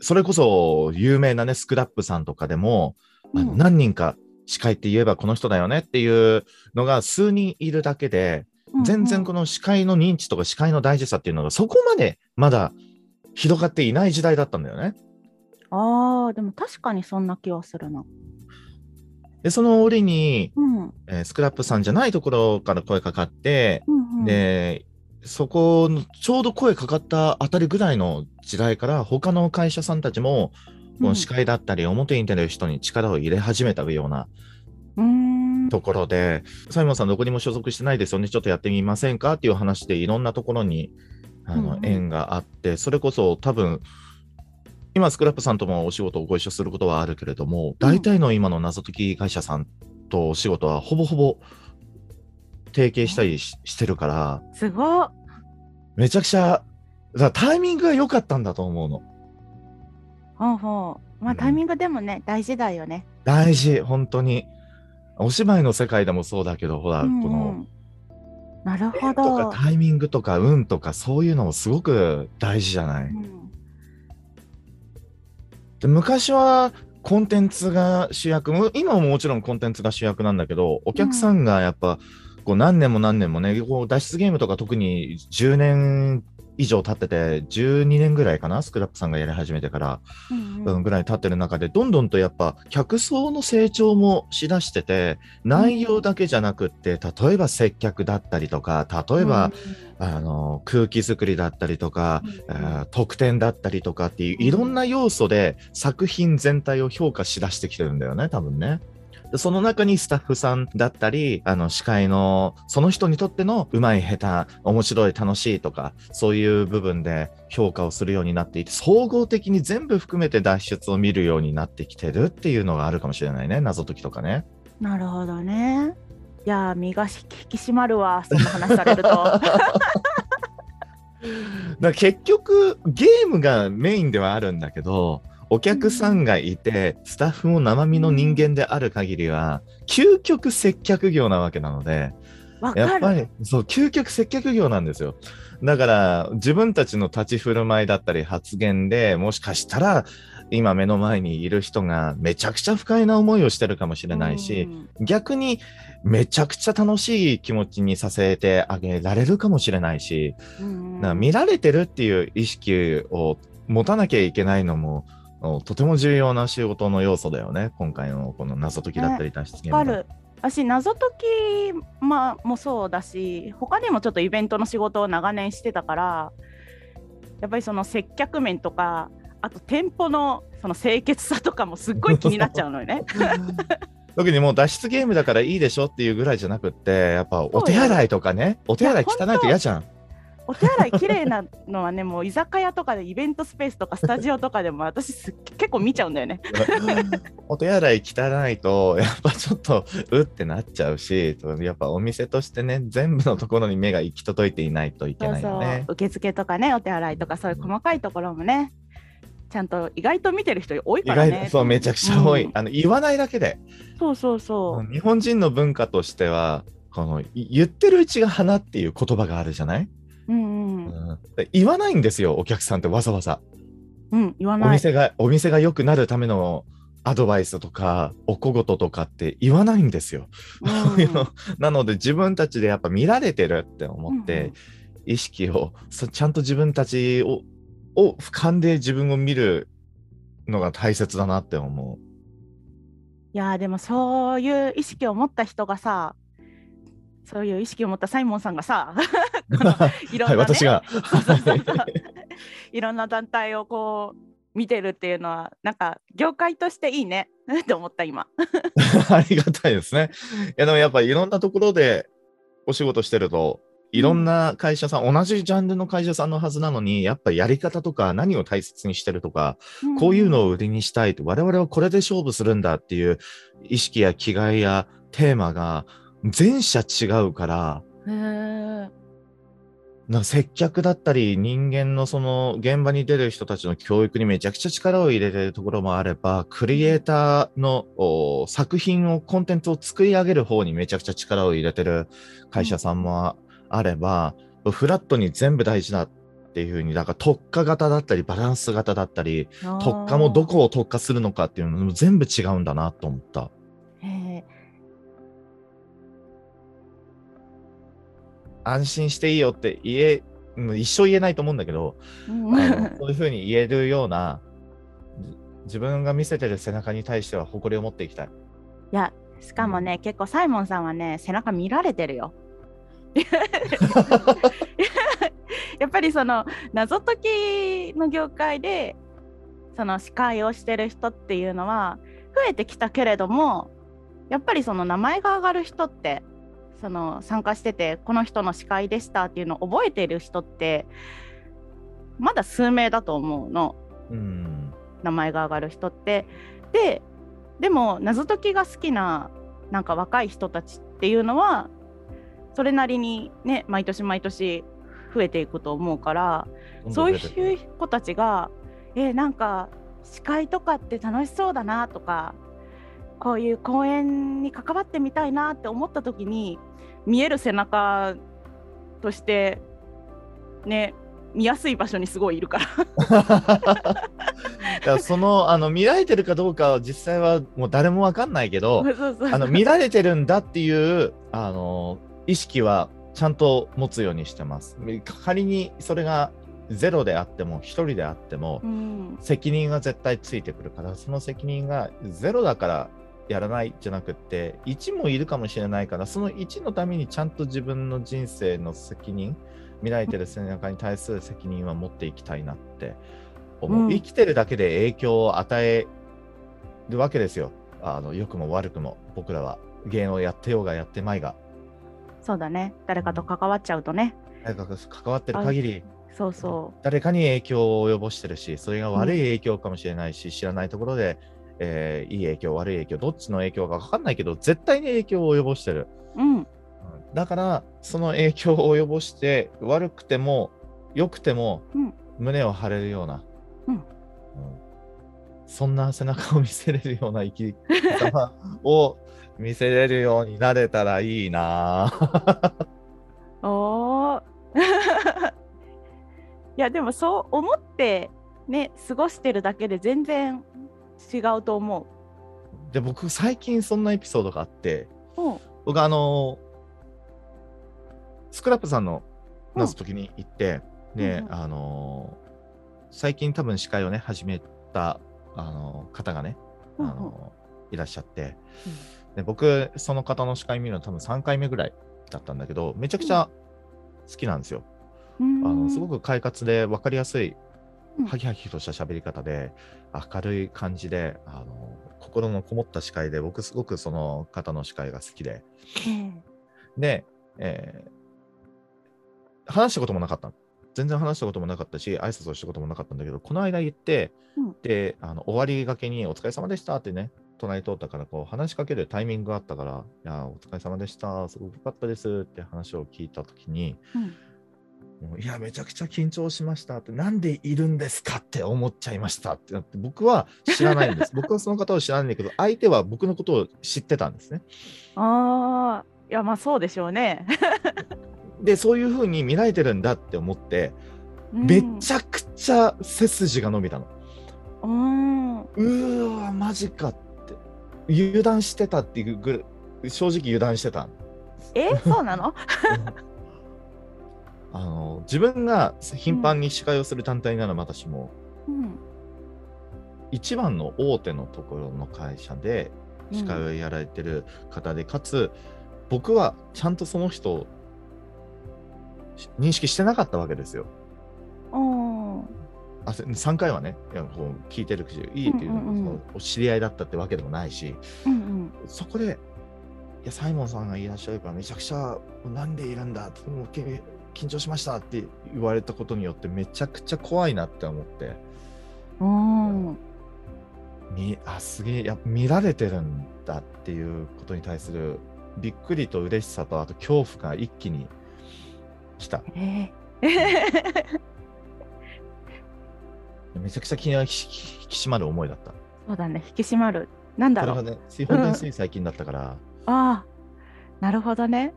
それこそ有名なね、スクラップさんとかでも、何人か司会って言えばこの人だよねっていうのが数人いるだけで、全然この。の司会の認知とか司会の大事さっていうのがそこまでまだ広がっていない時代だったんだよね。ああ、でも確かにそんな気はするな。で、その折に、うん。うんえースクラップさんじゃないところから声かかって、うん、で、そこのちょうど声かかったあたりぐらいの時代から他の会社さんたちも、この司会だったり表に出る人に力を入れ始めたようなうん。ところで、サイモンさんどこにも所属してないですよね、ちょっとやってみませんかっていう話でいろんなところにあの、縁があって、それこそ多分、今スクラップさんともお仕事をご一緒することはあるけれども、大体の今の謎解き会社さんとお仕事はほぼほぼ提携したりししてるから、すごっ。めちゃくちゃ、だタイミングが良かったんだと思うの。ほうほう。まあ、うんタイミングでもね、大事だよね。大事、本当に。お芝居の世界でもそうだけど、ほら、うんこのうんなるほとど。かタイミングとか運とかそういうのもすごく大事じゃない？うんで昔はコンテンツが主役も今ももちろんコンテンツが主役なんだけどお客さんがやっぱこう何年も何年もねこう脱出ゲームとか特に10年以上経ってて12年ぐらいかなスクラップさんがやり始めてから、うんぐらい経ってる中でどんどんとやっぱ客層の成長もしだしてて内容だけじゃなくって例えば接客だったりとか例えば、あの空気作りだったりとか、えー得点だったりとかっていういろんな要素で作品全体を評価しだしてきてるんだよね多分ね。でその中にスタッフさんだったりあの司会のその人にとってのうまい下手面白い楽しいとかそういう部分で評価をするようになっていて総合的に全部含めて脱出を見るようになってきてるっていうのがあるかもしれないね謎解きとかね。なるほどね。いやー、身が引き締まるわ、そんな話されると。だ結局ゲームがメインではあるんだけどお客さんがいてスタッフも生身の人間である限りは究極接客業なわけなので。やっぱりそう究極接客業なんですよ。だから自分たちの立ち振る舞いだったり発言でもしかしたら今目の前にいる人がめちゃくちゃ不快な思いをしてるかもしれないし、逆にめちゃくちゃ楽しい気持ちにさせてあげられるかもしれないし、うんら見られてるっていう意識を持たなきゃいけないのもおとても重要な仕事の要素だよね今回のこの謎解きだったり脱出ゲームだわかる。私謎解き、まあ、もそうだし他にもちょっとイベントの仕事を長年してたからやっぱりその接客面とかあと店舗のその清潔さとかもすっごい気になっちゃうのよね。特にもう脱出ゲームだからいいでしょっていうぐらいじゃなくってやっぱお手洗いとかねお手洗い汚いと嫌じゃん。お手洗い綺麗なのはねもう居酒屋とかでイベントスペースとかスタジオとかでも 私結構見ちゃうんだよね。お手洗い汚いとやっぱちょっとうってなっちゃうしやっぱお店としてね全部のところに目が行き届いていないといけないよね。受付とかねお手洗いとかそういう細かいところもねちゃんと意外と見てる人多い意からね。そうめちゃくちゃ多い、うんあの言わないだけでそうそうそう。日本人の文化としてはこのい言ってるうちが花っていう言葉があるじゃない、うんうん。言わないんですよお客さんってわざわざ。うん言わおない。店がお店が良くなるためのアドバイスとかお小言とかって言わないんですよ、うん。なので自分たちでやっぱ見られてるって思って、うんうん。意識をそちゃんと自分たちをを俯瞰で自分を見るのが大切だなって思いやーでもそういう意識を持った人がさそういう意識を持ったサイモンさんがさいろんな、ねはい、私が。いろんな団体をこう見てるっていうのはなんか業界としていいね って思った今。ありがたいですね。いやでもやっぱりいろんなところでお仕事してると、いろんな会社さん、同じジャンルの会社さんのはずなのに、やっぱやり方とか何を大切にしてるとか、こういうのを売りにしたいと、我々はこれで勝負するんだっていう意識や気概やテーマが全社違うから、へーな接客だったり人間のその現場に出る人たちの教育にめちゃくちゃ力を入れてるところもあればクリエイターのお作品をコンテンツを作り上げる方にめちゃくちゃ力を入れてる会社さんもあれば、フラットに全部大事だってっていうふうに、だから特化型だったり、バランス型だったり、特化もどこを特化するのかっていうのも全部違うんだなと思った。安心していいよって言え、うん一生言えないと思うんだけど、ーうんそういうふうに言えるような、じ自分が見せてる背中に対しては誇りを持っていきたい。いやしかもね、結構サイモンさんはね背中見られてるよ。やっぱりその謎解きの業界でその司会をしてる人っていうのは増えてきたけれどもやっぱりその名前が上がる人ってその参加しててこの人の司会でしたっていうのを覚えてる人ってまだ数名だと思うの。うん。名前が上がる人って。ででも謎解きが好きななんか若い人たちっていうのはそれなりにね毎年毎年増えていくと思うからそういう子たちがえーなんか司会とかって楽しそうだなとかこういう公演に関わってみたいなって思った時に見える背中としてね見やすい場所にすごいいるから。だそのあの見られてるかどうかは実際はもう誰もわかんないけどあの見られてるんだっていうあの意識はちゃんと持つようにしてます。仮にそれがゼロであっても一人であってもうん責任が絶対ついてくるからその責任がゼロだからやらないじゃなくって1もいるかもしれないからその1のためにちゃんと自分の人生の責任見られてる背中に対する責任は持っていきたいなって思う、うん。生きてるだけで影響を与えるわけですよ。あの良くも悪くも僕らは。芸能やってようがやってまいが。そうだね。誰かと関わっちゃうとね。誰かが関わってる限りそうそ誰かに影響を及ぼしてるしそれが悪い影響かもしれないし、知らないところで、えーいい影響悪い影響どっちの影響か分かんないけど絶対に影響を及ぼしてる。ううん。うんだからその影響を及ぼして悪くても良くてもうん。胸を張れるような、うん。うん。そんな背中を見せれるような生き方を見せれるようになれたらいいな。ぁ おー。いやでもそう思ってね過ごしてるだけで全然違うと思で僕最近そんなエピソードがあってう。うん。僕あのスクラップさんの謎解きに行って、ね、うんうん。あの最近多分司会をね始めたあの方がね、あうんうん。のいらっしゃって、で僕その方の司会見るの多分3回目ぐらいだったんだけどめちゃくちゃ好きなんですよ。あのすごく快活で分かりやすいうん。ハキハキとした喋り方で明るい感じであの心のこもった司会で僕すごくその方の司会が好きで。えで、えー話したこともなかったの。全然話したこともなかったし挨拶をしたこともなかったんだけどこの間言って、うん。であの終わりがけに「お疲れ様でした」ってね隣通ったからこう話しかけるタイミングがあったから「いやお疲れ様でしたすごく良かったです」って話を聞いた時にうん。もういや、めちゃくちゃ緊張しましたって、なんでいるんですかって思っちゃいましたってなって、僕は知らないんです。僕はその方を知らないんだけど、相手は僕のことを知ってたんですね。ああいやまあそうでしょうね。で、そういうふうに見られてるんだって思って、めちゃくちゃ背筋が伸びたの。ゃうんうーわ、マジかって。油断してたっていうぐらい、正直油断してた。え？そうなの？あの自分が頻繁に司会をする団体ならまたしも、うん。一番の大手のところの会社で司会をやられてる方で、かつ僕はちゃんとその人をし認識してなかったわけですよ。うんあせ3回はねいやこう聞いてるしいいっていうのも、うんうん。お知り合いだったってわけでもないしうんそこでいやサイモンさんがいらっしゃるからめちゃくちゃなんでいるんだってもうけ緊張しましたって言われたことによってめちゃくちゃ怖いなって思って。うん。うんみあすげえ。や見られてるんだっていうことに対するびっくりと嬉しさとあと恐怖が一気に来た。えー。めちゃくちゃ気が引き引き締まる思いだった。そうだね。引き締まる。なんだろう。これがね本当につい最近だったから、ああ。なるほどね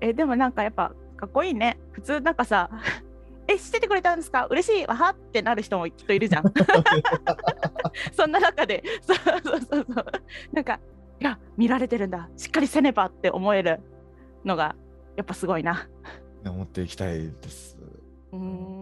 えでもなんかやっぱかっこいいね。普通なんかさ え知っててくれたんですか？嬉しい。わはってなる人もきっといるじゃん。そんな中で。そうそうそうそう。なんかいや見られてるんだ。しっかりせねばって思えるのがやっぱすごいな。思っていきたいです。うん